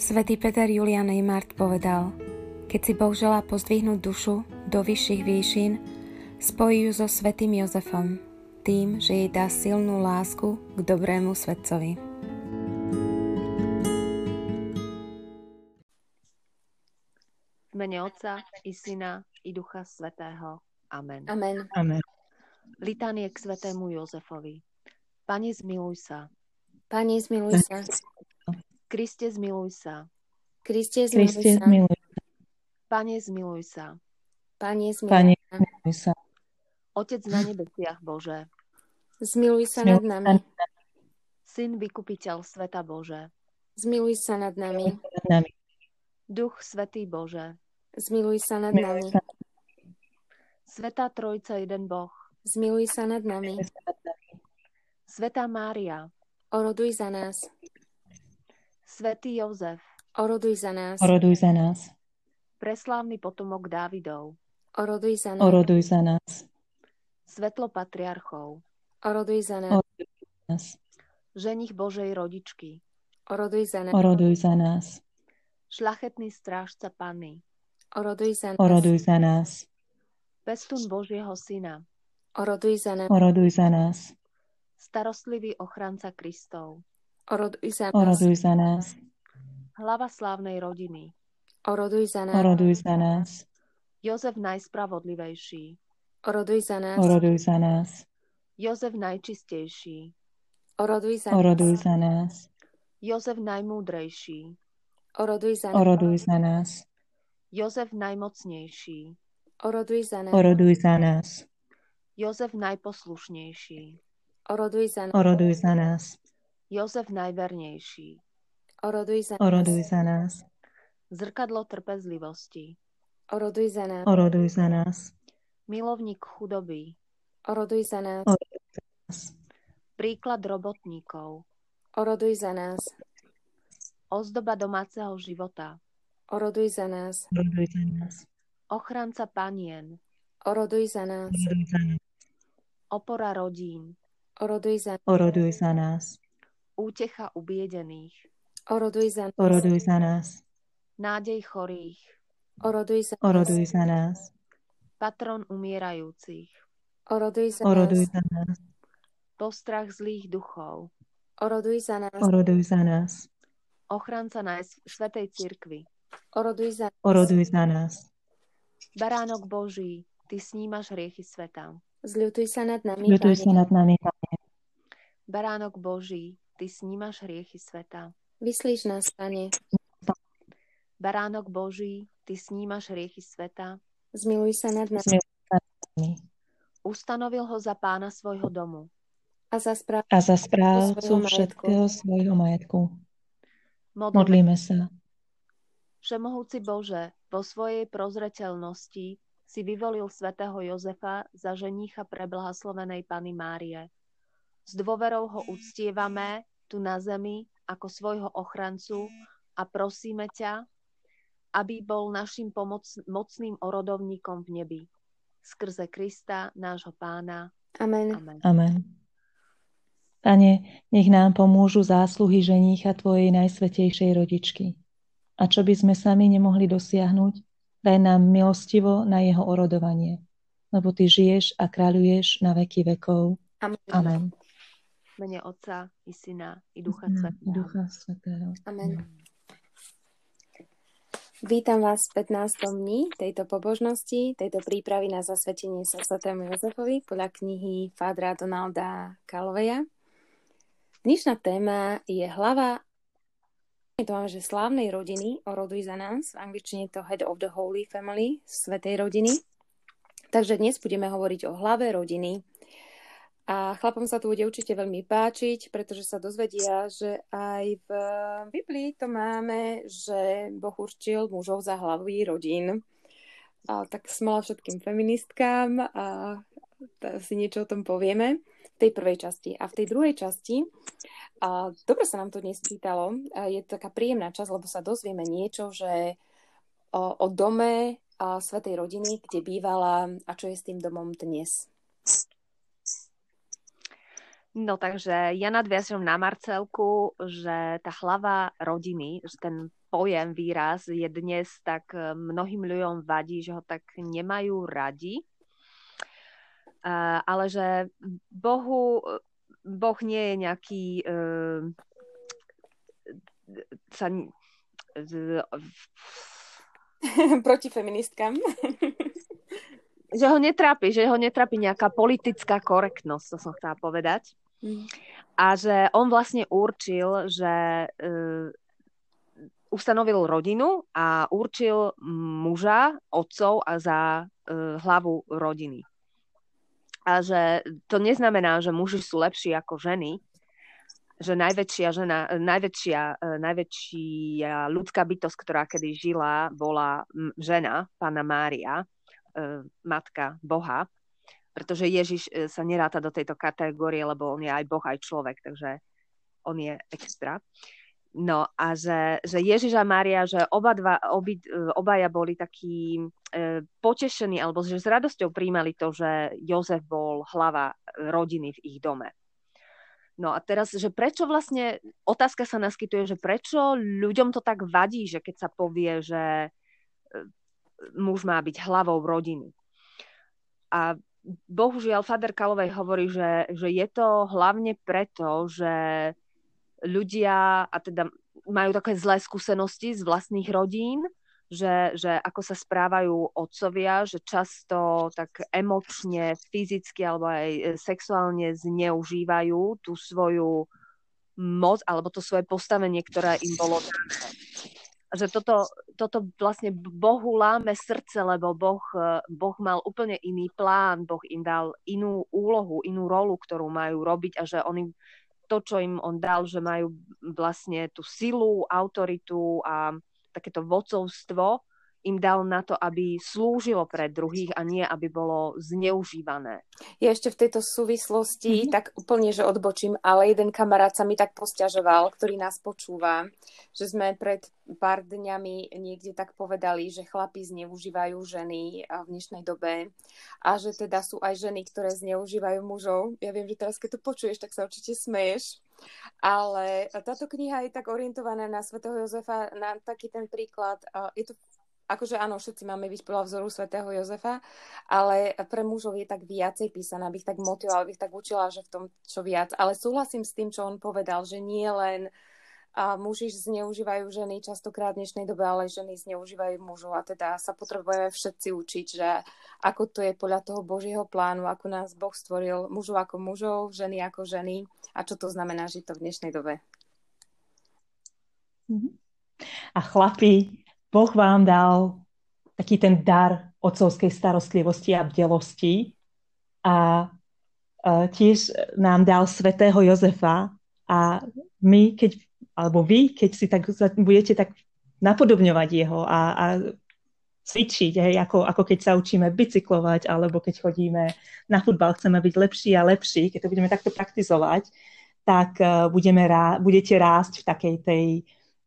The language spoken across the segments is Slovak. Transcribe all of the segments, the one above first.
Svetý Peter Julian Neymart povedal, keď si Boh želá pozdvihnúť dušu do vyšších výšin, spojí ju so svetým Jozefom, tým, že jej dá silnú lásku k dobrému svetcovi. V mene Otca i Syna i Ducha Svetého. Amen. Amen. Amen. Litanie k svetému Jozefovi. Pane, zmiluj sa. Pane, zmiluj sa. Kriste, zmiluj sa. Kriste, zmiluj Kriste, sa. zmiluj sa. Pane, zmiluj sa. Pane, zmiluj Pane, sa. zmiluj sa. Otec na nebesiach Bože. Zmiluj sa nad Zmiluj nami. sa Syn vykupiteľ sveta Bože. Zmiluj sa nad nami. nad nami. Duch Svetý Bože. Zmiluj sa nad Zmiluj nami. sa Svetá Trojca jeden Boh. Zmiluj sa nad nami. nad nami. Svetá Mária. Oroduj za nás. Svetý Jozef. Oroduj za nás. Oroduj za nás. Preslávny potomok Dávidov. Oroduj za nás. Oroduj za nás. Svetlo patriarchov. Oroduj za nás. Oroduj za nás. Ženich Božej rodičky. Oroduj za nás. Oroduj za nás. Šlachetný strážca Panny. Oroduj za nás. Oroduj za nás. Pestun Božieho Syna. Oroduj za nás. Oroduj za nás. Starostlivý ochranca Kristov. Oroduj za nás. Oroduj za nás. Hlava slávnej rodiny. Oroduj za nás. Oroduj za nás. Jozef najspravodlivejší. Oroduj za nás. Oroduj za nás. Jozef najčistejší. Oroduj za nás. Oroduj za nás. Jozef najmúdrejší. Oroduj za nás. Oroduj za nás. Jozef najmocnejší. Oroduj za nás. Oroduj za nás. Jozef najposlušnejší. Oroduj za nás. Oroduj za nás. Jozef najvernejší. Oroduj za nás. Oroduj za nás. Zrkadlo trpezlivosti. Oroduj za nás. Oroduj za nás. Milovník chudoby. Oroduj za nás. Oroduj za nás. Príklad robotníkov. Oroduj za nás. Ozdoba domáceho života. Oroduj za nás. Oroduj za nás. Ochranca panien. Oroduj za nás. Oroduj za nás. Opora rodín. Oroduj za nás. Oroduj za nás. Útecha ubiedených. Oroduj za nás. Oroduj za nás. Nádej chorých. Oroduj za nás. Oroduj za nás. Patron umierajúcich. Oroduj za Oroduj nás. za nás. Postrach zlých duchov. Oroduj za nás. Oroduj za nás. Ochranca naj Svetej Cirkvi. Oroduj za nás. Oroduj za nás. Baránok Boží, Ty snímaš hriechy sveta. Zľutuj sa nad nami, Ľutuj sa nad nami, Pane. Baránok Boží, Ty snímaš hriechy sveta. Vyslíš nás, Pane. Baránok Boží, Ty snímaš hriechy sveta. Zmiluj sa nad nami. Ustanovil ho za pána svojho domu. a za správu A za správcu všetkého svojho majetku. Modlíme. Modlíme sa. Všemohúci Bože, vo svojej prozreteľnosti si vyvolil svätého Jozefa za ženícha pre blahoslovenej Pany Márie. S dôverou ho uctievame tu na zemi ako svojho ochrancu a prosíme ťa, aby bol našim pomoc, mocným orodovníkom v nebi. Skrze Krista, nášho pána. Amen. Amen. Amen. Pane, nech nám pomôžu zásluhy ženícha Tvojej najsvetejšej rodičky. A čo by sme sami nemohli dosiahnuť, daj nám milostivo na jeho orodovanie. Lebo Ty žiješ a kráľuješ na veky vekov. Amen. Amen. Mene Otca i Syna i Ducha Svetého. Ducha Svetého. Amen. Vítam vás v 15. dni tejto pobožnosti, tejto prípravy na zasvetenie sa svätému Jozefovi podľa knihy Fádra Donalda Calveja. Dnešná téma je hlava to máme, že slávnej rodiny, oroduj za nás, v angličtine je to Head of the Holy Family, svetej rodiny. Takže dnes budeme hovoriť o hlave rodiny. A chlapom sa to bude určite veľmi páčiť, pretože sa dozvedia, že aj v Biblii to máme, že Boh určil mužov za hlavy rodín. A tak smala všetkým feministkám a si niečo o tom povieme v tej prvej časti. A v tej druhej časti, a dobre sa nám to dnes čítalo, je to taká príjemná časť, lebo sa dozvieme niečo, že o, o dome a svetej rodiny, kde bývala a čo je s tým domom dnes. No takže ja nadviažem na Marcelku, že tá hlava rodiny, že ten pojem, výraz je dnes tak e, mnohým ľuďom vadí, že ho tak nemajú radi. Ale že Bohu, Boh nie je nejaký uh, sa, proti feministkám. že ho netrápi, že ho netrápi nejaká politická korektnosť, to som chcela povedať. A že on vlastne určil, že uh, ustanovil rodinu a určil muža, otcov a za uh, hlavu rodiny. A že to neznamená, že muži sú lepší ako ženy, že najväčšia žena, najväčšia, uh, najväčšia ľudská bytosť, ktorá kedy žila, bola žena, pána Mária, matka Boha, pretože Ježiš sa neráta do tejto kategórie, lebo on je aj Boh, aj človek, takže on je extra. No a že, že Ježiš a Mária, že oba dva, obi, obaja boli takí e, potešení, alebo že s radosťou príjmali to, že Jozef bol hlava rodiny v ich dome. No a teraz, že prečo vlastne, otázka sa naskytuje, že prečo ľuďom to tak vadí, že keď sa povie, že e, muž má byť hlavou rodiny. A bohužiaľ, Fader Kalovej hovorí, že, že je to hlavne preto, že ľudia a teda majú také zlé skúsenosti z vlastných rodín, že, že ako sa správajú otcovia, že často tak emočne, fyzicky alebo aj e, sexuálne zneužívajú tú svoju moc alebo to svoje postavenie, ktoré im bolo dané. A že toto, toto vlastne Bohu láme srdce, lebo boh, e, boh mal úplne iný plán, Boh im dal inú úlohu, inú rolu, ktorú majú robiť a že on im to, čo im on dal, že majú vlastne tú silu, autoritu a takéto vodcovstvo, im dal na to, aby slúžilo pre druhých a nie, aby bolo zneužívané. Ja ešte v tejto súvislosti mm-hmm. tak úplne, že odbočím, ale jeden kamarát sa mi tak posťažoval, ktorý nás počúva, že sme pred pár dňami niekde tak povedali, že chlapí zneužívajú ženy v dnešnej dobe a že teda sú aj ženy, ktoré zneužívajú mužov. Ja viem, že teraz keď to počuješ, tak sa určite smeješ. Ale táto kniha je tak orientovaná na svätého Jozefa, na taký ten príklad. Je to akože áno, všetci máme byť podľa vzoru svätého Jozefa, ale pre mužov je tak viacej písaná, abych tak motivovala, abych tak učila, že v tom čo viac. Ale súhlasím s tým, čo on povedal, že nie len a muži zneužívajú ženy častokrát v dnešnej dobe, ale ženy zneužívajú mužov a teda sa potrebujeme všetci učiť, že ako to je podľa toho Božieho plánu, ako nás Boh stvoril mužov ako mužov, ženy ako ženy a čo to znamená žiť to v dnešnej dobe. Mhm. A chlapi, Boh vám dal taký ten dar otcovskej starostlivosti a bdelosti a tiež nám dal svetého Jozefa a my, keď, alebo vy, keď si tak budete tak napodobňovať jeho a, a cvičiť, hej, ako, ako keď sa učíme bicyklovať, alebo keď chodíme na futbal, chceme byť lepší a lepší, keď to budeme takto praktizovať, tak uh, budeme rá, budete rásť v takej tej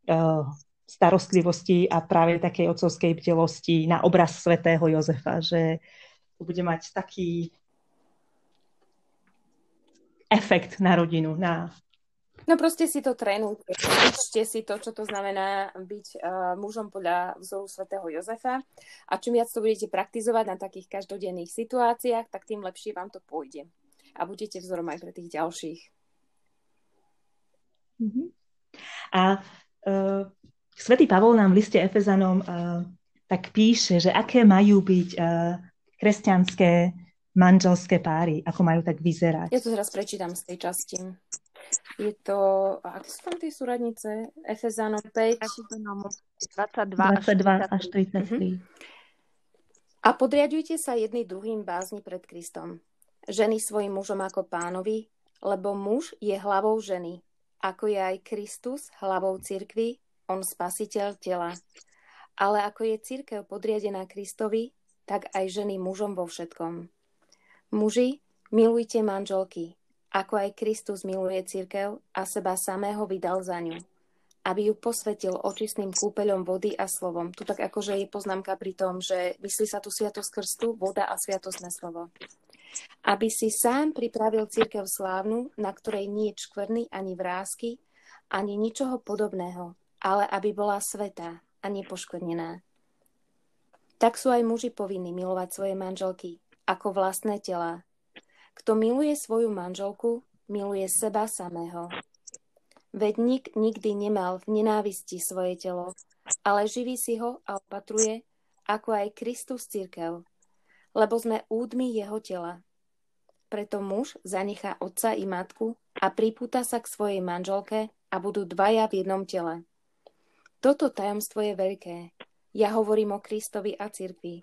uh, starostlivosti a práve takej otcovskej bdelosti na obraz svätého Jozefa, že to bude mať taký efekt na rodinu, na No proste si to trénujte. Učte si to, čo to znamená byť uh, mužom podľa vzoru svätého Jozefa. A čím viac to budete praktizovať na takých každodenných situáciách, tak tým lepšie vám to pôjde. A budete vzorom aj pre tých ďalších. Mm-hmm. A uh, Svetý Pavol nám v liste Efezanom uh, tak píše, že aké majú byť uh, kresťanské manželské páry, ako majú tak vyzerať. Ja to teraz prečítam z tej časti. Je to, aké sú tam tie súradnice? Efezanom 5. 22, 22 až 33. Uh-huh. A podriadujte sa jedný druhým bázni pred Kristom. Ženy svojim mužom ako pánovi, lebo muž je hlavou ženy, ako je aj Kristus hlavou cirkvy, on spasiteľ tela. Ale ako je církev podriadená Kristovi, tak aj ženy mužom vo všetkom. Muži, milujte manželky, ako aj Kristus miluje církev a seba samého vydal za ňu, aby ju posvetil očistným kúpeľom vody a slovom. Tu tak akože je poznámka pri tom, že myslí sa tu sviatosť krstu, voda a sviatosné slovo. Aby si sám pripravil církev slávnu, na ktorej nie je čkvrny ani vrázky, ani ničoho podobného, ale aby bola svetá a nepoškvrnená. Tak sú aj muži povinní milovať svoje manželky ako vlastné tela. Kto miluje svoju manželku, miluje seba samého. Veď nik nikdy nemal v nenávisti svoje telo, ale živí si ho a opatruje, ako aj Kristus církev, lebo sme údmi jeho tela. Preto muž zanechá otca i matku a pripúta sa k svojej manželke a budú dvaja v jednom tele. Toto tajomstvo je veľké. Ja hovorím o Kristovi a cirkvi.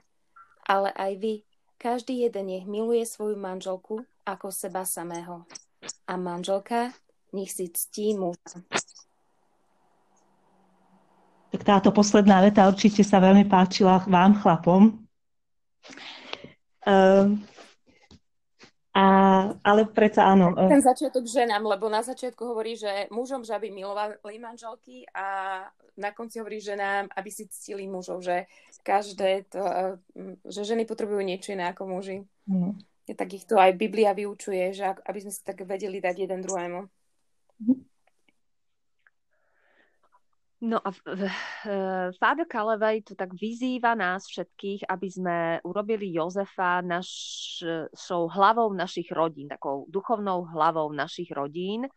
Ale aj vy, každý jeden nech miluje svoju manželku ako seba samého. A manželka nech si ctí muža. Tak táto posledná veta určite sa veľmi páčila vám, chlapom. Uh, a, ale predsa áno. E, Ten začiatok ženám, lebo na začiatku hovorí, že mužom, že aby milovali manželky a na konci hovorí ženám, aby si ctili mužov, že každé to, e, že ženy potrebujú niečo iné ako muži. Mm. Tak ich to aj Biblia vyučuje, že aby sme si tak vedeli dať jeden druhému. No a Fábio Kalevej tu tak vyzýva nás všetkých, aby sme urobili Jozefa našou hlavou našich rodín, takou duchovnou hlavou našich rodín.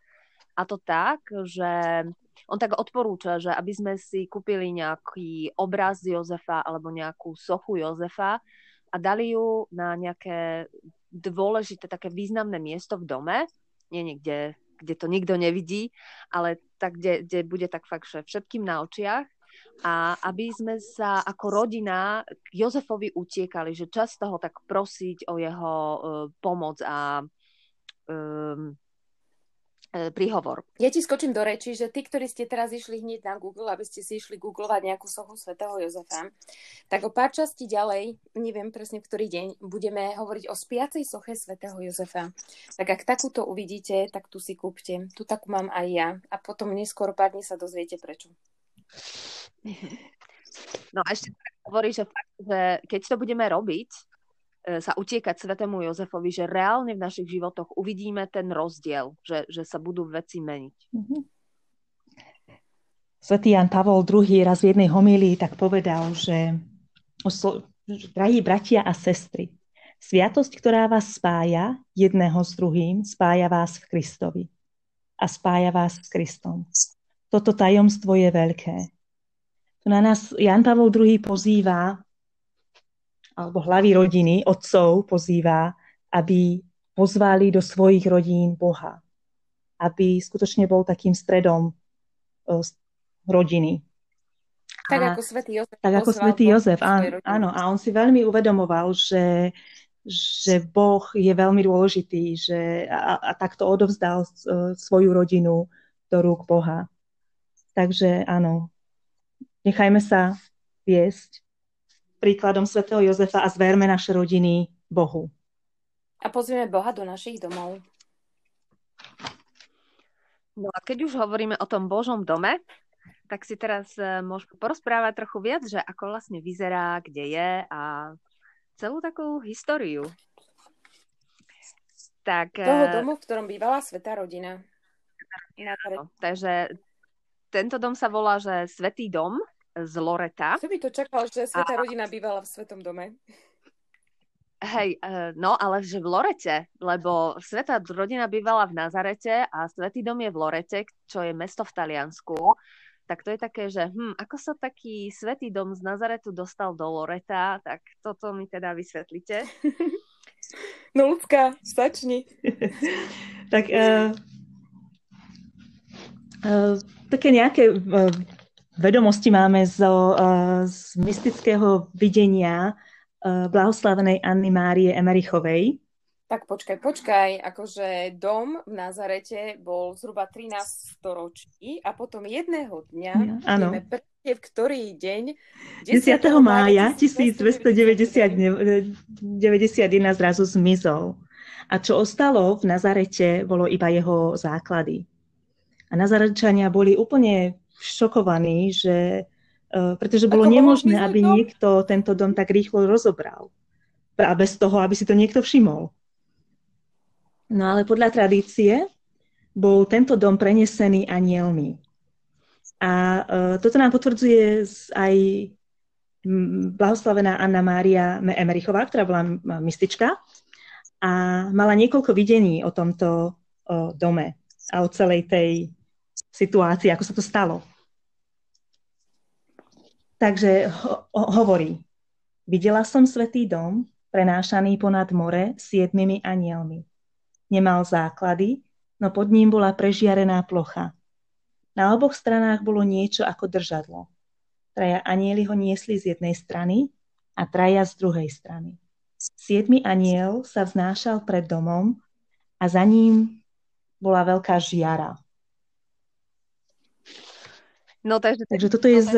A to tak, že on tak odporúča, že aby sme si kúpili nejaký obraz Jozefa alebo nejakú sochu Jozefa a dali ju na nejaké dôležité, také významné miesto v dome, nie niekde kde to nikto nevidí, ale tak, kde, kde bude tak fakt, že všetkým na očiach. A aby sme sa ako rodina k Jozefovi utiekali, že často ho tak prosiť o jeho uh, pomoc a um, príhovor. Ja ti skočím do reči, že tí, ktorí ste teraz išli hneď na Google, aby ste si išli googlovať nejakú sochu svätého Jozefa, tak o pár časti ďalej, neviem presne v ktorý deň, budeme hovoriť o spiacej soche svätého Jozefa. Tak ak takúto uvidíte, tak tu si kúpte. Tu takú mám aj ja. A potom neskôr pár dní sa dozviete prečo. No a ešte hovorí, že, fakt, že keď to budeme robiť, E, sa utiekať svetému Jozefovi, že reálne v našich životoch uvidíme ten rozdiel, že, že sa budú veci meniť. Mm-hmm. Svetý Jan Pavol II raz v jednej homílii tak povedal, že drahí bratia a sestry, sviatosť, ktorá vás spája jedného s druhým, spája vás v Kristovi a spája vás s Kristom. Toto tajomstvo je veľké. To na nás Jan Pavol II pozýva alebo hlavy rodiny, otcov pozýva, aby pozvali do svojich rodín Boha. Aby skutočne bol takým stredom uh, rodiny. Tak a, ako svätý Jozef. Tak ako svätý Jozef, áno, áno. A on si veľmi uvedomoval, že, že Boh je veľmi dôležitý že, a, a takto odovzdal uh, svoju rodinu do rúk Boha. Takže áno, nechajme sa viesť príkladom svätého Jozefa a zverme naše rodiny Bohu. A pozrieme Boha do našich domov. No a keď už hovoríme o tom Božom dome, tak si teraz e, môžeme porozprávať trochu viac, že ako vlastne vyzerá, kde je a celú takú históriu. Tak, Toho e, domu, v ktorom bývala Svetá rodina. No, takže tento dom sa volá, že Svetý dom z Loreta. Kto by to čakal, že Sveta a... rodina bývala v Svetom dome? Hej, e, no ale že v Lorete, lebo Sveta rodina bývala v Nazarete a Svetý dom je v Lorete, čo je mesto v Taliansku. Tak to je také, že hm, ako sa taký Svetý dom z Nazaretu dostal do Loreta, tak toto mi teda vysvetlite. No ľudská, stačni. tak uh, uh, také nejaké uh, vedomosti máme zo, uh, z mystického videnia uh, blahoslavenej Anny Márie Emerichovej. Tak počkaj, počkaj, akože dom v Nazarete bol zhruba 13 storočí a potom jedného dňa, ja, vieme presne v ktorý deň, 10. 10. mája 1291 zrazu zmizol. A čo ostalo v Nazarete, bolo iba jeho základy. A Nazarečania boli úplne šokovaní, že, uh, pretože bolo nemožné, aby to? niekto tento dom tak rýchlo rozobral. A bez toho, aby si to niekto všimol. No ale podľa tradície bol tento dom prenesený anielmi. A uh, toto nám potvrdzuje aj blahoslavená Anna Mária Emerichová, ktorá bola mystička a mala niekoľko videní o tomto o dome a o celej tej situácii, ako sa to stalo. Takže ho- hovorí, videla som svetý dom, prenášaný ponad more siedmimi anielmi. Nemal základy, no pod ním bola prežiarená plocha. Na oboch stranách bolo niečo ako držadlo. Traja anieli ho niesli z jednej strany a traja z druhej strany. Siedmy aniel sa vznášal pred domom a za ním bola veľká žiara. No, takže, takže toto je z...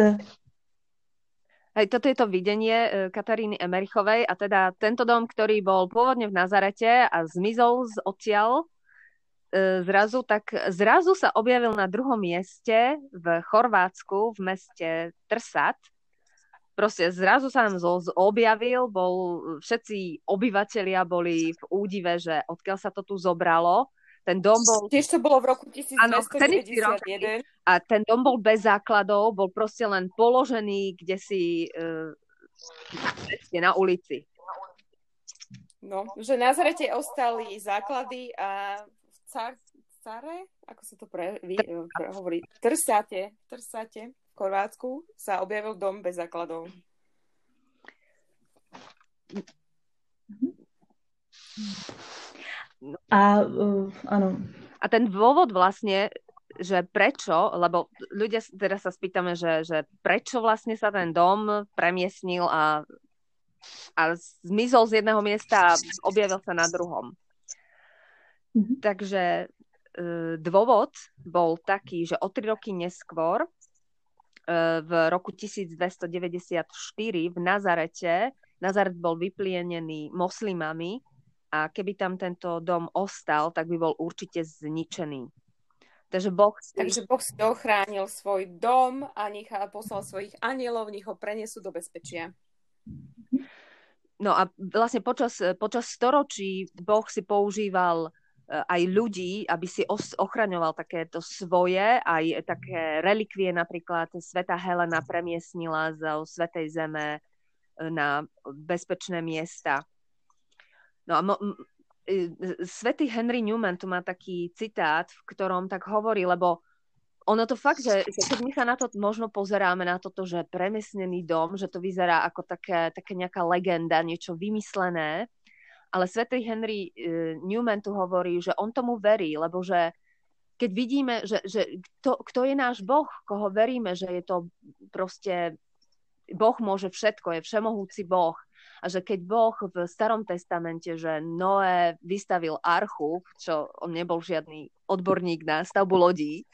Hej, toto je to videnie e, Kataríny Emerichovej a teda tento dom, ktorý bol pôvodne v Nazarete a zmizol z odtiaľ, E, zrazu, tak zrazu sa objavil na druhom mieste v Chorvátsku, v meste Trsat. Proste zrazu sa nám objavil, bol, všetci obyvateľia boli v údive, že odkiaľ sa to tu zobralo. Ten dom bol... Tiež to bolo v roku 1991. a ten dom bol bez základov, bol proste len položený kde si uh, na ulici. No, že na Zarete ostali základy a car, care, ako sa to pre, vy, pre, hovorí, Trsate, Trsate v Chorvátsku sa objavil dom bez základov. A, uh, áno. A ten dôvod vlastne, že prečo, lebo ľudia teraz sa spýtame, že, že prečo vlastne sa ten dom premiesnil a, a zmizol z jedného miesta a objavil sa na druhom. Mm-hmm. Takže e, dôvod bol taký, že o tri roky neskôr, e, v roku 1294 v Nazarete, Nazaret bol vyplienený moslimami a keby tam tento dom ostal, tak by bol určite zničený. Takže Boh si... Takže boh si ochránil svoj dom a nechá, poslal svojich anielov, nech ho prenesú do bezpečia. No a vlastne počas, počas storočí Boh si používal Eh, aj ľudí, aby si os- ochraňoval takéto svoje, aj také relikvie, napríklad Sveta Helena premiesnila zo Svetej Zeme eh, na bezpečné miesta. No a mo- eh, Svetý Henry Newman tu má taký citát, v ktorom tak hovorí, lebo ono to fakt, že keď my sa na to možno pozeráme, na toto, že premiesnený dom, že to vyzerá ako také, také nejaká legenda, niečo vymyslené, ale svätý Henry uh, Newman tu hovorí, že on tomu verí, lebo že keď vidíme, že, že kto, kto je náš Boh, koho veríme, že je to proste Boh môže všetko, je všemohúci Boh. A že keď Boh v starom testamente, že Noé vystavil archu, čo on nebol žiadny odborník na stavbu lodí,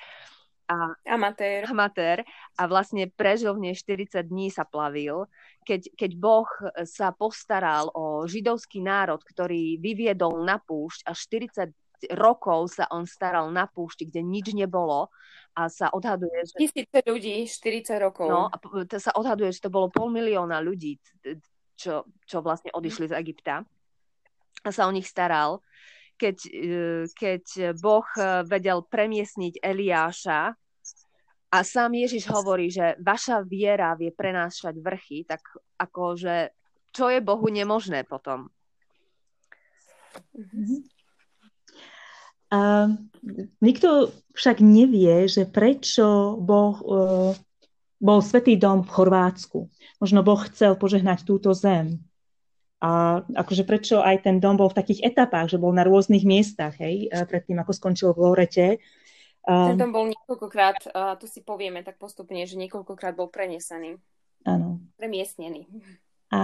a amatér. amatér a vlastne prežil v nej 40 dní sa plavil. Keď, keď Boh sa postaral o židovský národ, ktorý vyviedol na púšť a 40 rokov sa on staral na púšti, kde nič nebolo a sa odhaduje, že... Tisíce ľudí, 40 rokov. No, a sa odhaduje, že to bolo pol milióna ľudí, čo, čo vlastne odišli z Egypta a sa o nich staral. Keď, e, keď Boh vedel premiesniť Eliáša a sám Ježiš hovorí, že vaša viera vie prenášať vrchy, tak akože čo je Bohu nemožné potom? A nikto však nevie, že prečo Boh uh, bol Svetý dom v Chorvátsku. Možno Boh chcel požehnať túto zem. A akože prečo aj ten dom bol v takých etapách, že bol na rôznych miestach, hej, predtým ako skončil v Lorete. Um, ten dom bol niekoľkokrát, uh, tu si povieme tak postupne, že niekoľkokrát bol prenesený. Áno. Premiestnený. A,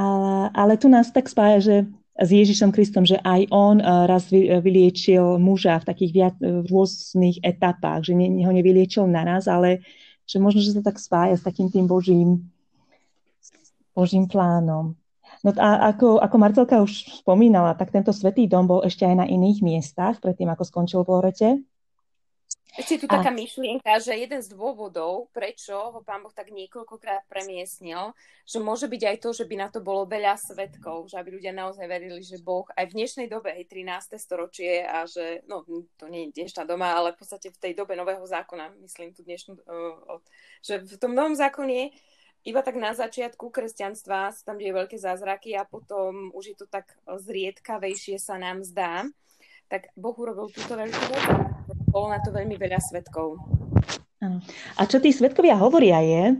ale tu nás tak spája, že s Ježišom Kristom, že aj on uh, raz vy, vyliečil muža v takých viac, v rôznych etapách, že ne, ho nevyliečil naraz, ale že možno, že sa tak spája s takým tým Božím, Božím plánom. No a ako, ako Marcelka už spomínala, tak tento svetý dom bol ešte aj na iných miestach, predtým ako skončil v Lorete. Ešte je tu taká myšlienka, že jeden z dôvodov, prečo ho pán Boh tak niekoľkokrát premiesnil, že môže byť aj to, že by na to bolo veľa svetkov, že aby ľudia naozaj verili, že Boh aj v dnešnej dobe, hej, 13. storočie a že, no to nie je dnešná doma, ale v podstate v tej dobe nového zákona, myslím tu dnešnú, uh, že v tom novom zákone iba tak na začiatku kresťanstva sa tam deje veľké zázraky a potom už je to tak zriedkavejšie sa nám zdá, tak Boh urobil túto veľkú vec bolo na to veľmi veľa svetkov. A čo tí svetkovia hovoria je,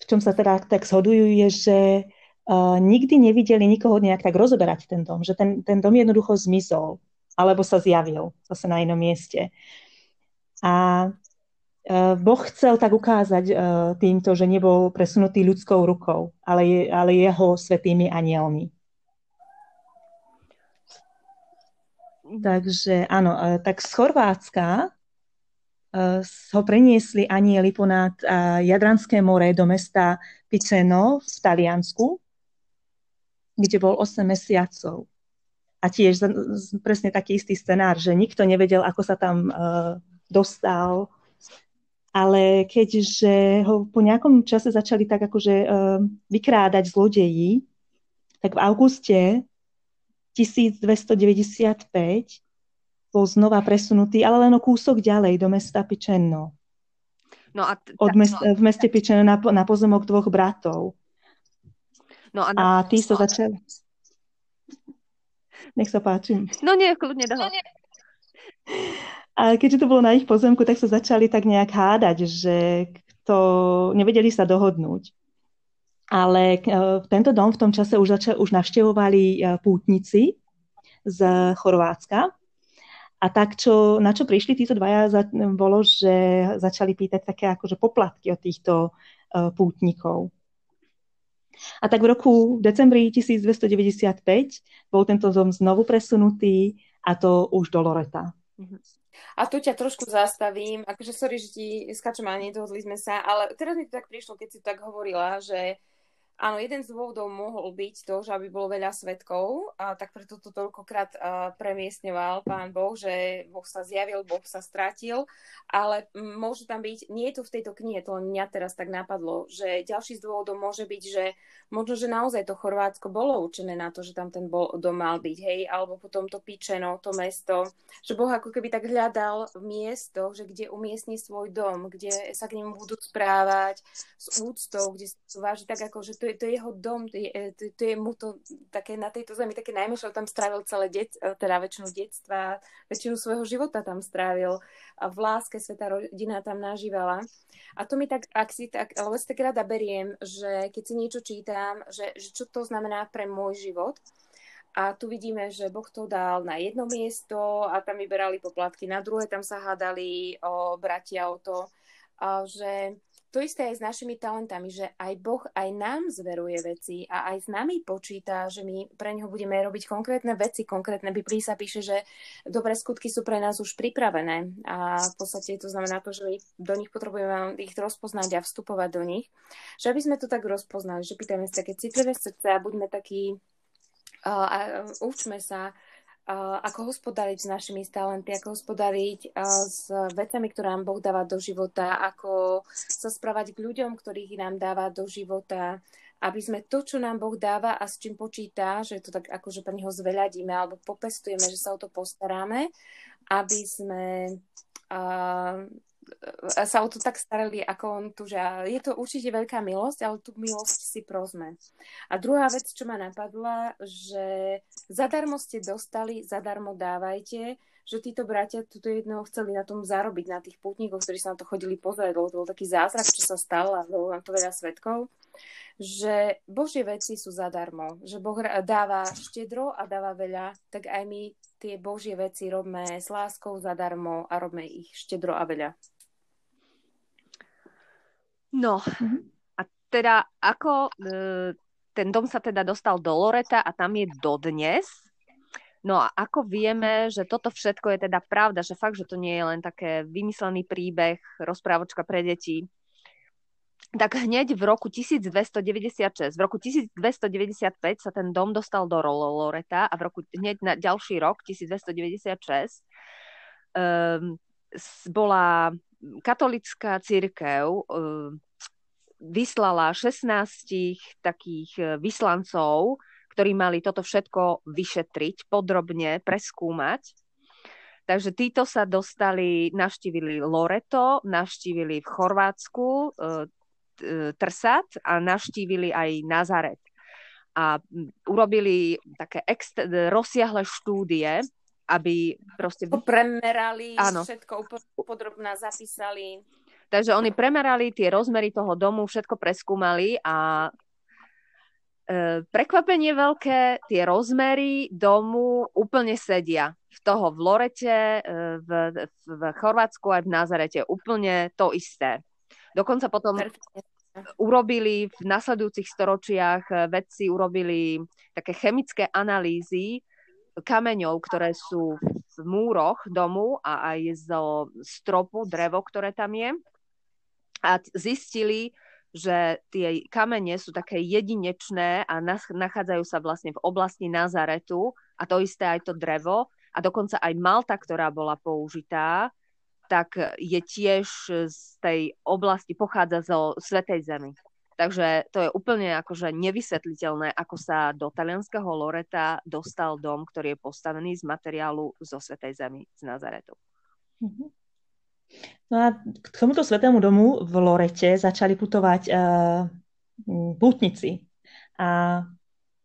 v čom sa teda tak shodujú, je, že uh, nikdy nevideli nikoho nejak tak rozoberať ten dom, že ten, ten dom jednoducho zmizol alebo sa zjavil zase na inom mieste. A uh, Boh chcel tak ukázať uh, týmto, že nebol presunutý ľudskou rukou, ale, je, ale jeho svetými anielmi. Takže áno, e, tak z Chorvátska e, ho preniesli anieli ponad e, Jadranské more do mesta Piceno v Taliansku, kde bol 8 mesiacov. A tiež presne taký istý scenár, že nikto nevedel, ako sa tam dostal, ale keďže ho po nejakom čase začali tak akože vykrádať zlodeji, tak v auguste 1295 bol znova presunutý, ale len o kúsok ďalej do mesta Pičenno. No a t- Od mest- no, v meste Pičenno na, na pozemok dvoch bratov. No a, na... a tí sa začali... Nech sa páči. No nie, kľudne doho. A keďže to bolo na ich pozemku, tak sa začali tak nejak hádať, že to nevedeli sa dohodnúť ale e, tento dom v tom čase už, začal, už navštevovali e, pútnici z Chorvátska. A tak, čo, na čo prišli títo dvaja, bolo, že začali pýtať také akože poplatky od týchto uh, pútnikov. A tak v roku v decembri 1295 bol tento dom znovu presunutý a to už do Loreta. Mhm. A tu ťa trošku zastavím, akože sorry, že ti skáčem a nedohodli sme sa, ale teraz mi to tak prišlo, keď si tak hovorila, že Áno, jeden z dôvodov mohol byť to, že aby bolo veľa svetkov, a tak preto to toľkokrát premiestňoval pán Boh, že Boh sa zjavil, Boh sa stratil, ale môže tam byť, nie je tu v tejto knihe, to mňa teraz tak napadlo, že ďalší z dôvodov môže byť, že možno, že naozaj to Chorvátsko bolo určené na to, že tam ten bol, dom mal byť, hej, alebo potom to Pičeno, to mesto, že Boh ako keby tak hľadal miesto, že kde umiestni svoj dom, kde sa k nemu budú správať s úctou, kde sa váži tak ako, že to to je jeho dom, to je, to, to je mu to také na tejto zemi také najmilšie, tam strávil celé det, teda väčšinu detstva, väčšinu svojho života tam strávil a v láske sveta rodina tam nažívala. A to mi tak, ak si tak, lebo si tak rada beriem, že keď si niečo čítam, že, že čo to znamená pre môj život, a tu vidíme, že Boh to dal na jedno miesto a tam vyberali poplatky, na druhé tam sa hádali o bratia o to, a že to isté aj s našimi talentami, že aj Boh aj nám zveruje veci a aj s nami počíta, že my pre neho budeme robiť konkrétne veci. Konkrétne Biblii sa píše, že dobré skutky sú pre nás už pripravené a v podstate to znamená to, že my do nich potrebujeme ich rozpoznať a vstupovať do nich. Že aby sme to tak rozpoznali, že pýtajme sa také citlivé srdce a buďme takí, uh, a učme sa ako hospodariť s našimi talenty, ako hospodariť s vecami, ktoré nám Boh dáva do života, ako sa správať k ľuďom, ktorých nám dáva do života, aby sme to, čo nám Boh dáva a s čím počíta, že to tak akože pre neho zveľadíme alebo popestujeme, že sa o to postaráme, aby sme sa o to tak starali, ako on tu, že je to určite veľká milosť, ale tú milosť si prosme. A druhá vec, čo ma napadla, že zadarmo ste dostali, zadarmo dávajte, že títo bratia tuto jedného chceli na tom zarobiť, na tých putníkov, ktorí sa na to chodili pozrieť, lebo to bol taký zázrak, čo sa stalo a bolo na to veľa svetkov, že Božie veci sú zadarmo, že Boh dáva štedro a dáva veľa, tak aj my tie Božie veci robme s láskou zadarmo a robme ich štedro a veľa. No, mm-hmm. a teda ako e, ten dom sa teda dostal do Loreta a tam je dodnes. No a ako vieme, že toto všetko je teda pravda, že fakt, že to nie je len také vymyslený príbeh, rozprávočka pre deti, tak hneď v roku 1296, v roku 1295 sa ten dom dostal do Loreta a v roku hneď na ďalší rok, 1296, um, bola katolická církev vyslala 16 takých vyslancov, ktorí mali toto všetko vyšetriť, podrobne preskúmať. Takže títo sa dostali, navštívili Loreto, navštívili v Chorvátsku e, Trsat a navštívili aj Nazaret. A urobili také ext- rozsiahle štúdie, aby proste... Premerali, áno. všetko podrobná zapísali. Takže oni premerali tie rozmery toho domu, všetko preskúmali a e, prekvapenie veľké, tie rozmery domu úplne sedia. V toho v Lorete, e, v, v Chorvátsku aj v Nazarete úplne to isté. Dokonca potom urobili v nasledujúcich storočiach e, vedci urobili také chemické analýzy kameňov, ktoré sú v múroch domu a aj zo stropu, drevo, ktoré tam je. A zistili, že tie kamene sú také jedinečné a nachádzajú sa vlastne v oblasti Nazaretu. A to isté aj to drevo. A dokonca aj Malta, ktorá bola použitá, tak je tiež z tej oblasti, pochádza zo Svetej Zemi. Takže to je úplne akože nevysvetliteľné, ako sa do talianského Loreta dostal dom, ktorý je postavený z materiálu zo Svetej Zemi, z Nazaretu. Mm-hmm. No a k tomuto svetému domu v Lorete začali putovať uh, pútnici. A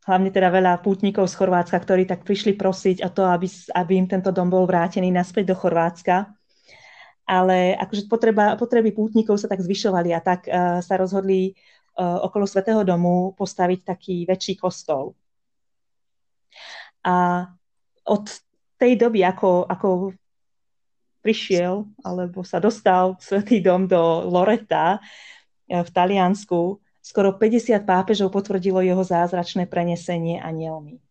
hlavne teda veľa pútnikov z Chorvátska, ktorí tak prišli prosiť o to, aby, aby im tento dom bol vrátený naspäť do Chorvátska. Ale akože potreba, potreby pútnikov sa tak zvyšovali a tak uh, sa rozhodli okolo Svetého domu postaviť taký väčší kostol. A od tej doby, ako, ako prišiel alebo sa dostal Svetý dom do Loreta eh, v Taliansku, skoro 50 pápežov potvrdilo jeho zázračné prenesenie anielmi.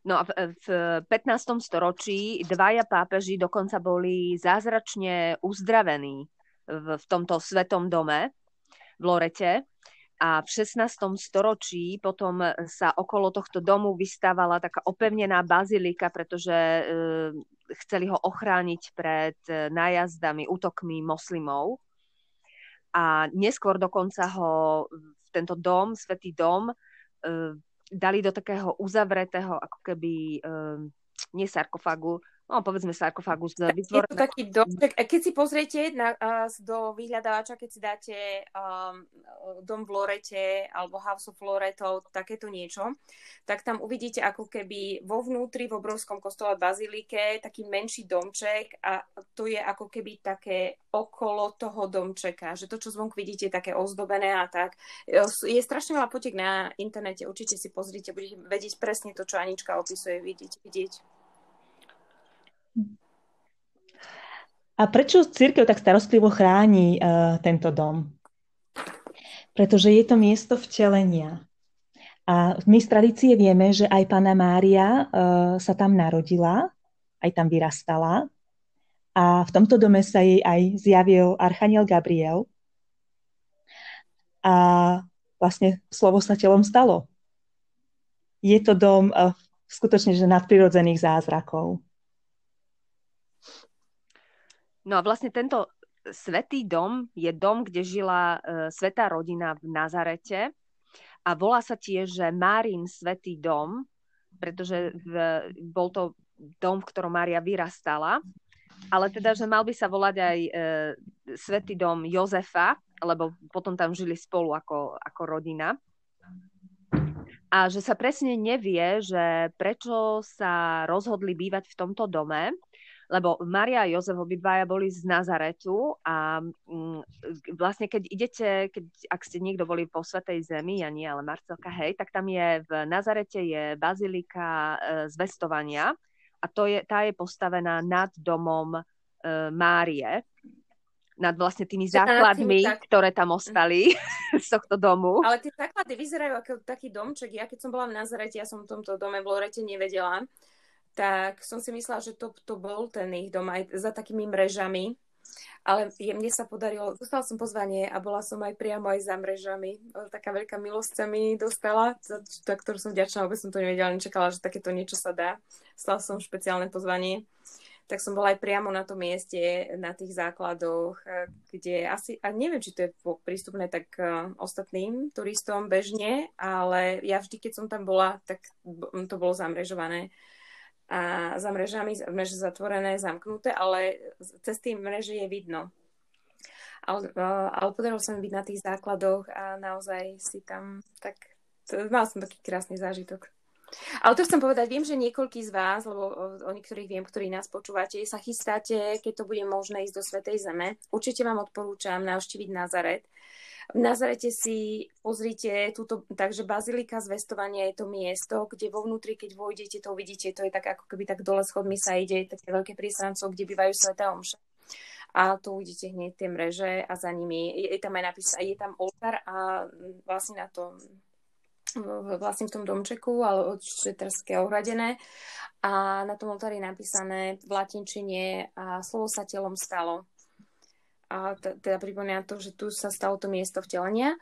No a v, v 15. storočí dvaja pápeži dokonca boli zázračne uzdravení v, v tomto svetom dome v Lorete. A v 16. storočí potom sa okolo tohto domu vystávala taká opevnená bazilika, pretože e, chceli ho ochrániť pred e, nájazdami, útokmi moslimov. A neskôr dokonca ho tento dom, Svetý dom, e, dali do takého uzavretého, ako keby, nie sarkofagu, no povedzme sarkofagus vytvorený. Je to taký domček, keď si pozriete na, do vyhľadávača, keď si dáte um, dom v Lorete alebo House of Loreto, takéto niečo, tak tam uvidíte ako keby vo vnútri v obrovskom kostole Bazilike taký menší domček a to je ako keby také okolo toho domčeka, že to, čo zvonku vidíte, je také ozdobené a tak. Je strašne veľa potiek na internete, určite si pozrite, budete vedieť presne to, čo Anička opisuje, vidieť. vidieť. A prečo církev tak starostlivo chráni uh, tento dom? Pretože je to miesto vtelenia. A my z tradície vieme, že aj pána Mária uh, sa tam narodila, aj tam vyrastala. A v tomto dome sa jej aj zjavil Archaniel Gabriel. A vlastne slovo sa telom stalo. Je to dom uh, skutočne že nadprirodzených zázrakov. No a vlastne tento svetý dom je dom, kde žila uh, svetá rodina v Nazarete. A volá sa tiež, že Márin svetý dom, pretože v, bol to dom, v ktorom Mária vyrastala, ale teda, že mal by sa volať aj uh, svetý dom Jozefa, lebo potom tam žili spolu ako, ako rodina. A že sa presne nevie, že prečo sa rozhodli bývať v tomto dome, lebo Maria a Jozef obidvaja boli z Nazaretu a mm, vlastne keď idete, keď, ak ste niekto boli po Svetej Zemi, ja nie, ale Marcelka, hej, tak tam je v Nazarete je bazilika e, zvestovania a to je, tá je postavená nad domom e, Márie, nad vlastne tými základmi, tak... ktoré tam ostali z tohto domu. Ale tie základy vyzerajú ako taký domček. Ja keď som bola v Nazarete, ja som v tomto dome v Lorete nevedela tak som si myslela, že to, to bol ten ich dom aj za takými mrežami. Ale mne sa podarilo, dostala som pozvanie a bola som aj priamo aj za mrežami. Taká veľká milosť sa mi dostala, za, za ktorú som vďačná, vôbec som to nevedela, nečakala, že takéto niečo sa dá. Stala som špeciálne pozvanie. tak som bola aj priamo na tom mieste, na tých základoch, e, kde asi, a neviem, či to je prístupné tak e, ostatným turistom bežne, ale ja vždy, keď som tam bola, tak to bolo zamrežované a za mrežami, mreže zatvorené, zamknuté, ale cez tým mreže je vidno. Ale, e, ale podarilo sa mi byť na tých základoch a naozaj si tam tak, mal som taký krásny zážitok. Ale to chcem povedať, viem, že niekoľkí z vás, lebo o, o niektorých viem, ktorí nás počúvate, sa chystáte, keď to bude možné ísť do Svetej Zeme. Určite vám odporúčam navštíviť Nazaret. V Nazarete si pozrite túto, takže Bazilika zvestovania je to miesto, kde vo vnútri, keď vojdete, to uvidíte, to je tak ako keby tak dole schodmi sa ide, také veľké prístrancov, kde bývajú Sveté Omše a tu uvidíte hneď tie mreže a za nimi je, je tam aj napísané, je tam oltár a vlastne na to vlastne v tom domčeku, ale od šetrské ohradené. A na tom oltári je napísané v latinčine a slovo sa telom stalo. A teda pripomína to, že tu sa stalo to miesto vtelenia.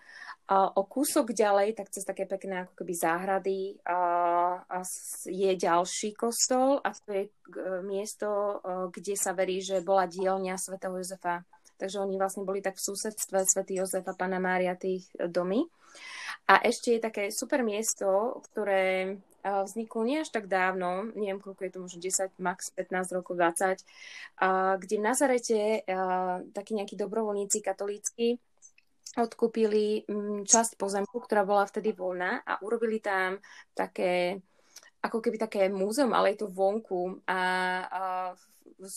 A o kúsok ďalej, tak cez také pekné ako keby záhrady, a, a je ďalší kostol a to je e, miesto, e, kde sa verí, že bola dielňa svätého Jozefa. Takže oni vlastne boli tak v susedstve svätý Jozef a Pana Mária tých domy. A ešte je také super miesto, ktoré vzniklo nie až tak dávno, neviem koľko je to, možno 10, max 15 rokov, 20, kde v Nazarete takí nejakí dobrovoľníci katolícky odkúpili časť pozemku, ktorá bola vtedy voľná a urobili tam také ako keby také múzeum, ale je to vonku a, a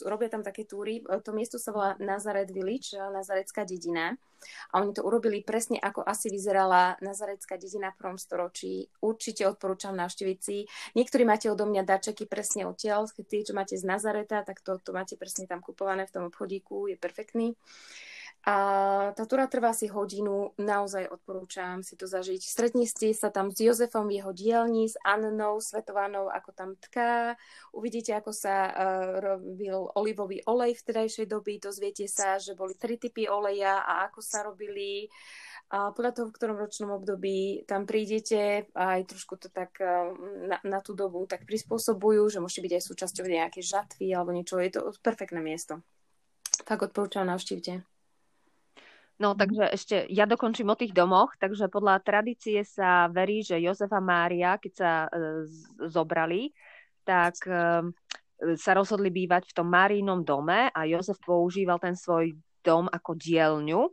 robia tam také túry. To miesto sa volá Nazaret Village, Nazaretská dedina. A oni to urobili presne, ako asi vyzerala Nazaretská dedina v prvom storočí. Určite odporúčam navštíviť si. Niektorí máte odo mňa darčeky presne odtiaľ. Tí, čo máte z Nazareta, tak to, to máte presne tam kupované v tom obchodíku. Je perfektný. A tá túra trvá si hodinu, naozaj odporúčam si to zažiť. Stretnite sa tam s Jozefom v jeho dielni, s Annou Svetovanou, ako tam tká. Uvidíte, ako sa uh, robil olivový olej v tedajšej doby. Dozviete sa, že boli tri typy oleja a ako sa robili. A podľa toho, v ktorom ročnom období tam prídete aj trošku to tak uh, na, na tú dobu tak prispôsobujú, že môžete byť aj súčasťou nejakej žatvy alebo niečo. Je to perfektné miesto. Tak odporúčam, navštívte. No mhm. takže ešte ja dokončím o tých domoch, takže podľa tradície sa verí, že Jozefa Mária, keď sa e, zobrali, tak e, sa rozhodli bývať v tom Márinom dome a Jozef používal ten svoj dom ako dielňu.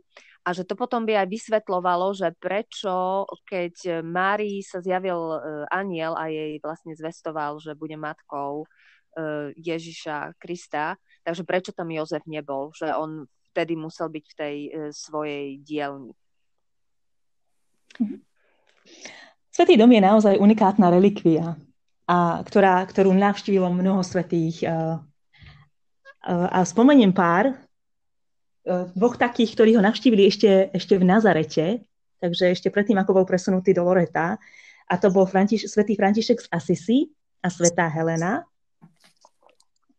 A že to potom by aj vysvetlovalo, že prečo, keď Márii sa zjavil e, aniel a jej vlastne zvestoval, že bude matkou e, Ježiša Krista, takže prečo tam Jozef nebol, že on vtedy musel byť v tej e, svojej dielni. Mhm. Svetý dom je naozaj unikátna relikvia, a, ktorá, ktorú navštívilo mnoho svetých. A, a, a spomeniem pár, e, dvoch takých, ktorí ho navštívili ešte, ešte v Nazarete, takže ešte predtým, ako bol presunutý do Loreta. A to bol Františ, svetý František z Assisi a svetá Helena.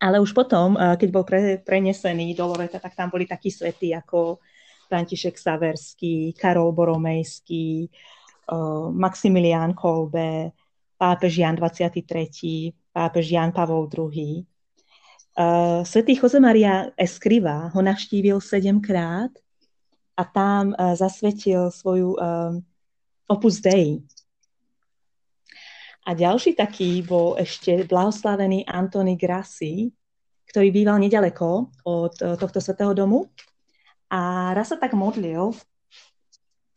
Ale už potom, eh, keď bol pre, prenesený do Loreta, tak tam boli takí svety ako František Saverský, Karol Boromejský, eh, Maximilián Kolbe, pápež Jan 23., pápež Jan Pavol II. Eh, svetý Jose Maria Escriva ho navštívil sedemkrát a tam zasvetil svoju Opus Dei. A ďalší taký bol ešte blahoslavený Antony Grassi, ktorý býval nedaleko od eh, tohto svetého domu. A raz sa tak modlil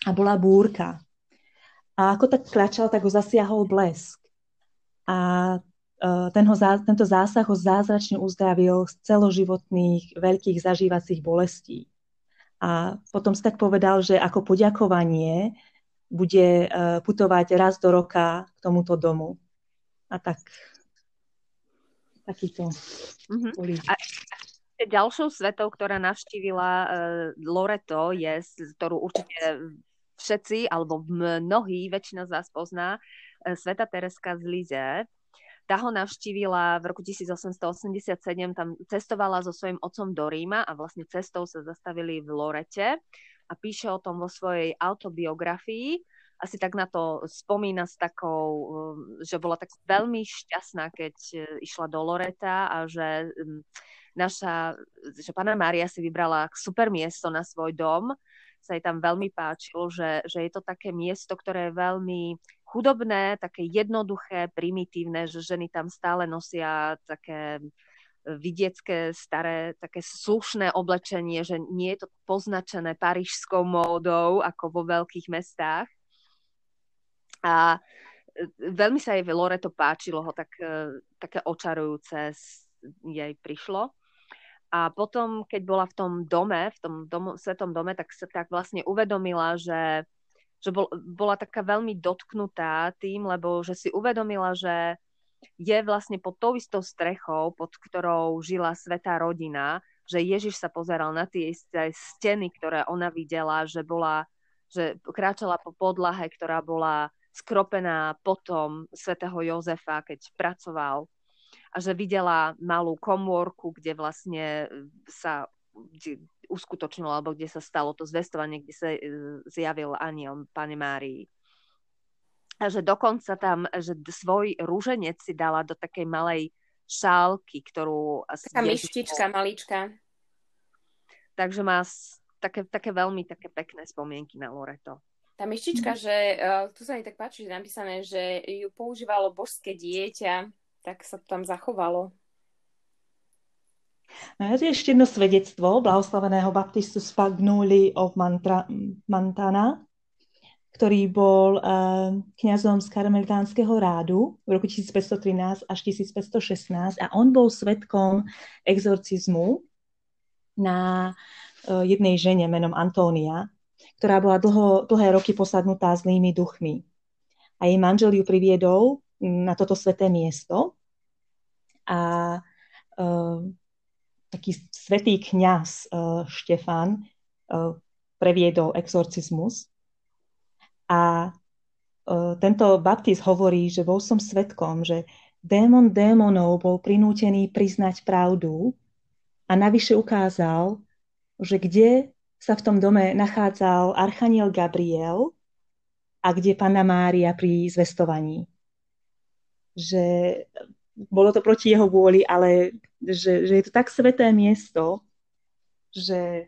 a bola búrka. A ako tak kľačal, tak ho zasiahol blesk. A eh, ten ho, tento zásah ho zázračne uzdravil z celoživotných veľkých zažívacích bolestí. A potom si tak povedal, že ako poďakovanie bude eh, putovať raz do roka k tomuto domu. A tak takýto mm-hmm. boli. A ďalšou svetou, ktorá navštívila uh, Loreto, je, ktorú určite všetci, alebo mnohí, väčšina z vás pozná, uh, Sveta Tereska z Lize. Tá ho navštívila v roku 1887, tam cestovala so svojím otcom do Ríma a vlastne cestou sa zastavili v Lorete a píše o tom vo svojej autobiografii. asi tak na to spomína s takou, že bola tak veľmi šťastná, keď išla do Loreta a že naša, že pána Mária si vybrala super miesto na svoj dom, sa jej tam veľmi páčilo, že, že je to také miesto, ktoré je veľmi chudobné, také jednoduché, primitívne, že ženy tam stále nosia také vidiecké, staré, také slušné oblečenie, že nie je to poznačené parížskou módou, ako vo veľkých mestách. A e, veľmi sa jej Loreto páčilo, ho tak, e, také očarujúce jej prišlo. A potom, keď bola v tom dome, v tom dom, svetom dome, tak sa tak vlastne uvedomila, že, že bol, bola taká veľmi dotknutá tým, lebo že si uvedomila, že je vlastne pod tou istou strechou, pod ktorou žila svetá rodina, že Ježiš sa pozeral na tie isté steny, ktoré ona videla, že bola, že kráčala po podlahe, ktorá bola skropená potom svätého Jozefa, keď pracoval. A že videla malú komórku, kde vlastne sa kde uskutočnilo, alebo kde sa stalo to zvestovanie, kde sa e, zjavil aniel Pane Márii že dokonca tam, že svoj rúženec si dala do takej malej šálky, ktorú... Taká myštička malička. Takže má také, také veľmi také pekné spomienky na Loreto. Tá myštička, mm. že uh, tu sa mi tak páči, že napísané, že ju používalo božské dieťa, tak sa to tam zachovalo. No ešte jedno svedectvo blahoslaveného baptistu Spagnuli of Mantra, Mantana, ktorý bol uh, kňazom z karmelitánskeho rádu v roku 1513 až 1516 a on bol svetkom exorcizmu na uh, jednej žene menom Antónia, ktorá bola dlho, dlhé roky posadnutá zlými duchmi. A jej manžel ju priviedol na toto sveté miesto a uh, taký svetý kňaz uh, Štefan uh, previedol exorcizmus a uh, tento baptist hovorí, že bol som svetkom, že démon démonov bol prinútený priznať pravdu a navyše ukázal, že kde sa v tom dome nachádzal archaniel Gabriel a kde Panna Mária pri zvestovaní. Že bolo to proti jeho vôli, ale že, že je to tak sveté miesto, že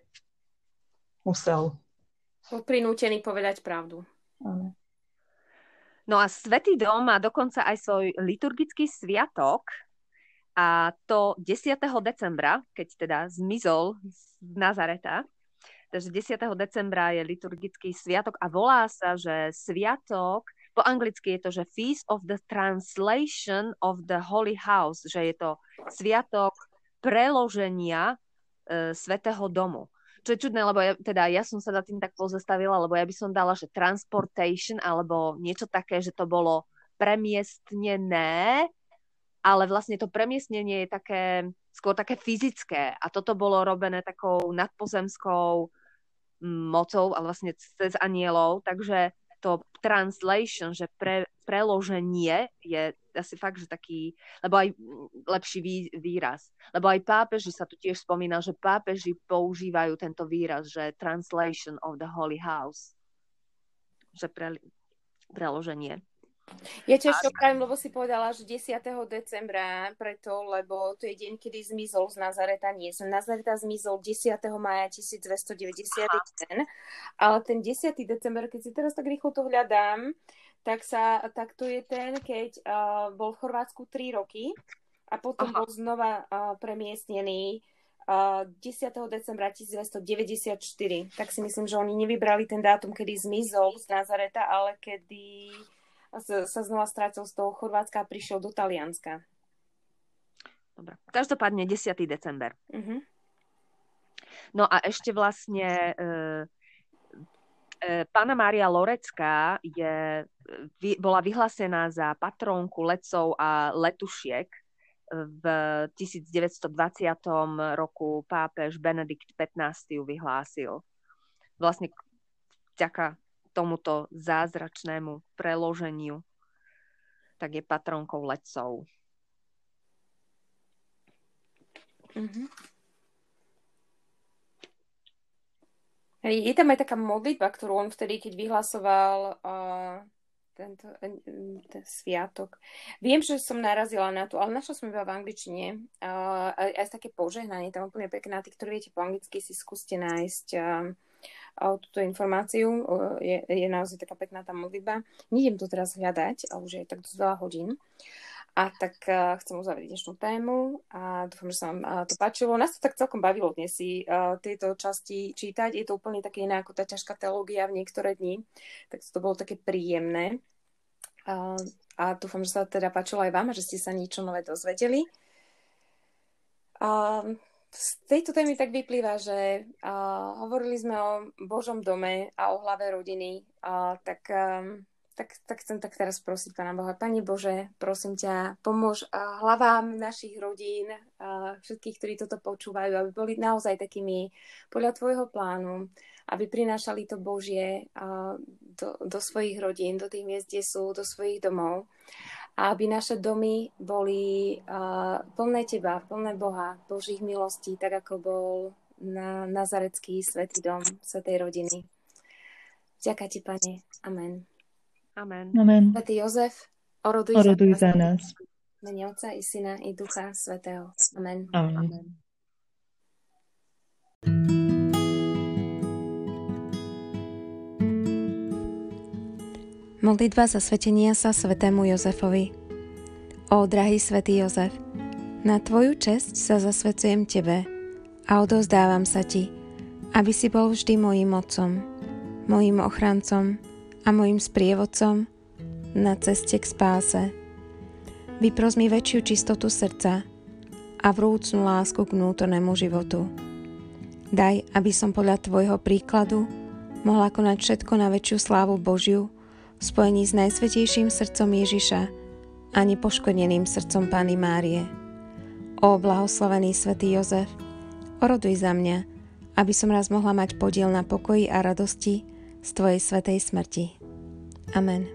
musel. Bol prinútený povedať pravdu. No a Svetý dom má dokonca aj svoj liturgický sviatok a to 10. decembra, keď teda zmizol z Nazareta. Takže 10. decembra je liturgický sviatok a volá sa, že sviatok, po anglicky je to, že Feast of the Translation of the Holy House, že je to sviatok preloženia e, Svetého domu čo je čudné, lebo ja, teda ja som sa za tým tak pozastavila, lebo ja by som dala, že transportation alebo niečo také, že to bolo premiestnené, ale vlastne to premiestnenie je také, skôr také fyzické. A toto bolo robené takou nadpozemskou mm, mocou, ale vlastne cez anielov, takže to translation, že pre, preloženie je asi fakt, že taký, lebo aj lepší vý, výraz. Lebo aj pápeži sa tu tiež spomína, že pápeži používajú tento výraz, že translation of the Holy House. Že pre, preloženie. Ja to pravím, lebo si povedala, že 10. decembra, preto, lebo to je deň, kedy zmizol z Nazareta. Nie, z Nazareta zmizol 10. maja 1291, ale ten 10. december, keď si teraz tak rýchlo to hľadám, tak, sa, tak to je ten, keď uh, bol v Chorvátsku 3 roky a potom Aha. bol znova uh, premiestnený uh, 10. decembra 1994. Tak si myslím, že oni nevybrali ten dátum, kedy zmizol z Nazareta, ale kedy sa znova strátil z toho Chorvátska a prišiel do Talianska. Dobre. Každopádne 10. december. Uh-huh. No a ešte vlastne e, e, Pána Mária Lorecká je, vy, bola vyhlásená za patrónku letcov a letušiek v 1920 roku pápež Benedikt XV ju vyhlásil. Vlastne vďaka tomuto zázračnému preloženiu, tak je patronkou letcov. Mm-hmm. Je tam aj taká modlitba, ktorú on vtedy, keď vyhlasoval uh, tento ten sviatok. Viem, že som narazila na to, ale našla som iba v angličtine. Uh, aj, aj také požehnanie, tam úplne pekné. Tí, ktorí viete po anglicky, si skúste nájsť uh, túto informáciu. Je, je naozaj taká pekná tá modlitba. Nejdem to teraz hľadať, a už je tak dosť veľa hodín. A tak uh, chcem uzavrieť dnešnú tému a dúfam, že sa vám uh, to páčilo. Nás to tak celkom bavilo dnes si uh, tieto časti čítať. Je to úplne také iné ako tá ťažká teológia v niektoré dni. Tak to bolo také príjemné. Uh, a dúfam, že sa teda páčilo aj vám a že ste sa niečo nové dozvedeli. Uh, z tejto témy tak vyplýva, že uh, hovorili sme o Božom dome a o hlave rodiny, uh, tak um, tak, tak chcem tak teraz prosiť Pána Boha. Pane Bože, prosím ťa, pomôž hlavám našich rodín, všetkých, ktorí toto počúvajú, aby boli naozaj takými podľa Tvojho plánu, aby prinášali to Božie do, do svojich rodín, do tých miest, kde sú, do svojich domov. A aby naše domy boli plné Teba, plné Boha, Božích milostí, tak ako bol na Nazarecký svetý dom, svetej rodiny. Ďakujem Ti, Pane. Amen. Amen. Amen. Svetý Jozef, oroduj, oroduj za, za nás. Mene Otca i Syna i Ducha Svetého. Amen. Amen. Amen. Modlitba svetenia sa svetému Jozefovi. Ó, drahý svätý Jozef, na Tvoju česť sa zasvecujem Tebe a odozdávam sa Ti, aby si bol vždy mojim otcom, mojim ochrancom, a mojim sprievodcom na ceste k spáse. Vypros mi väčšiu čistotu srdca a vrúcnú lásku k vnútornému životu. Daj, aby som podľa Tvojho príkladu mohla konať všetko na väčšiu slávu Božiu spojení s najsvetejším srdcom Ježiša a nepoškodeným srdcom Pány Márie. O blahoslavený svätý Jozef, oroduj za mňa, aby som raz mohla mať podiel na pokoji a radosti, z Tvojej svetej smrti. Amen.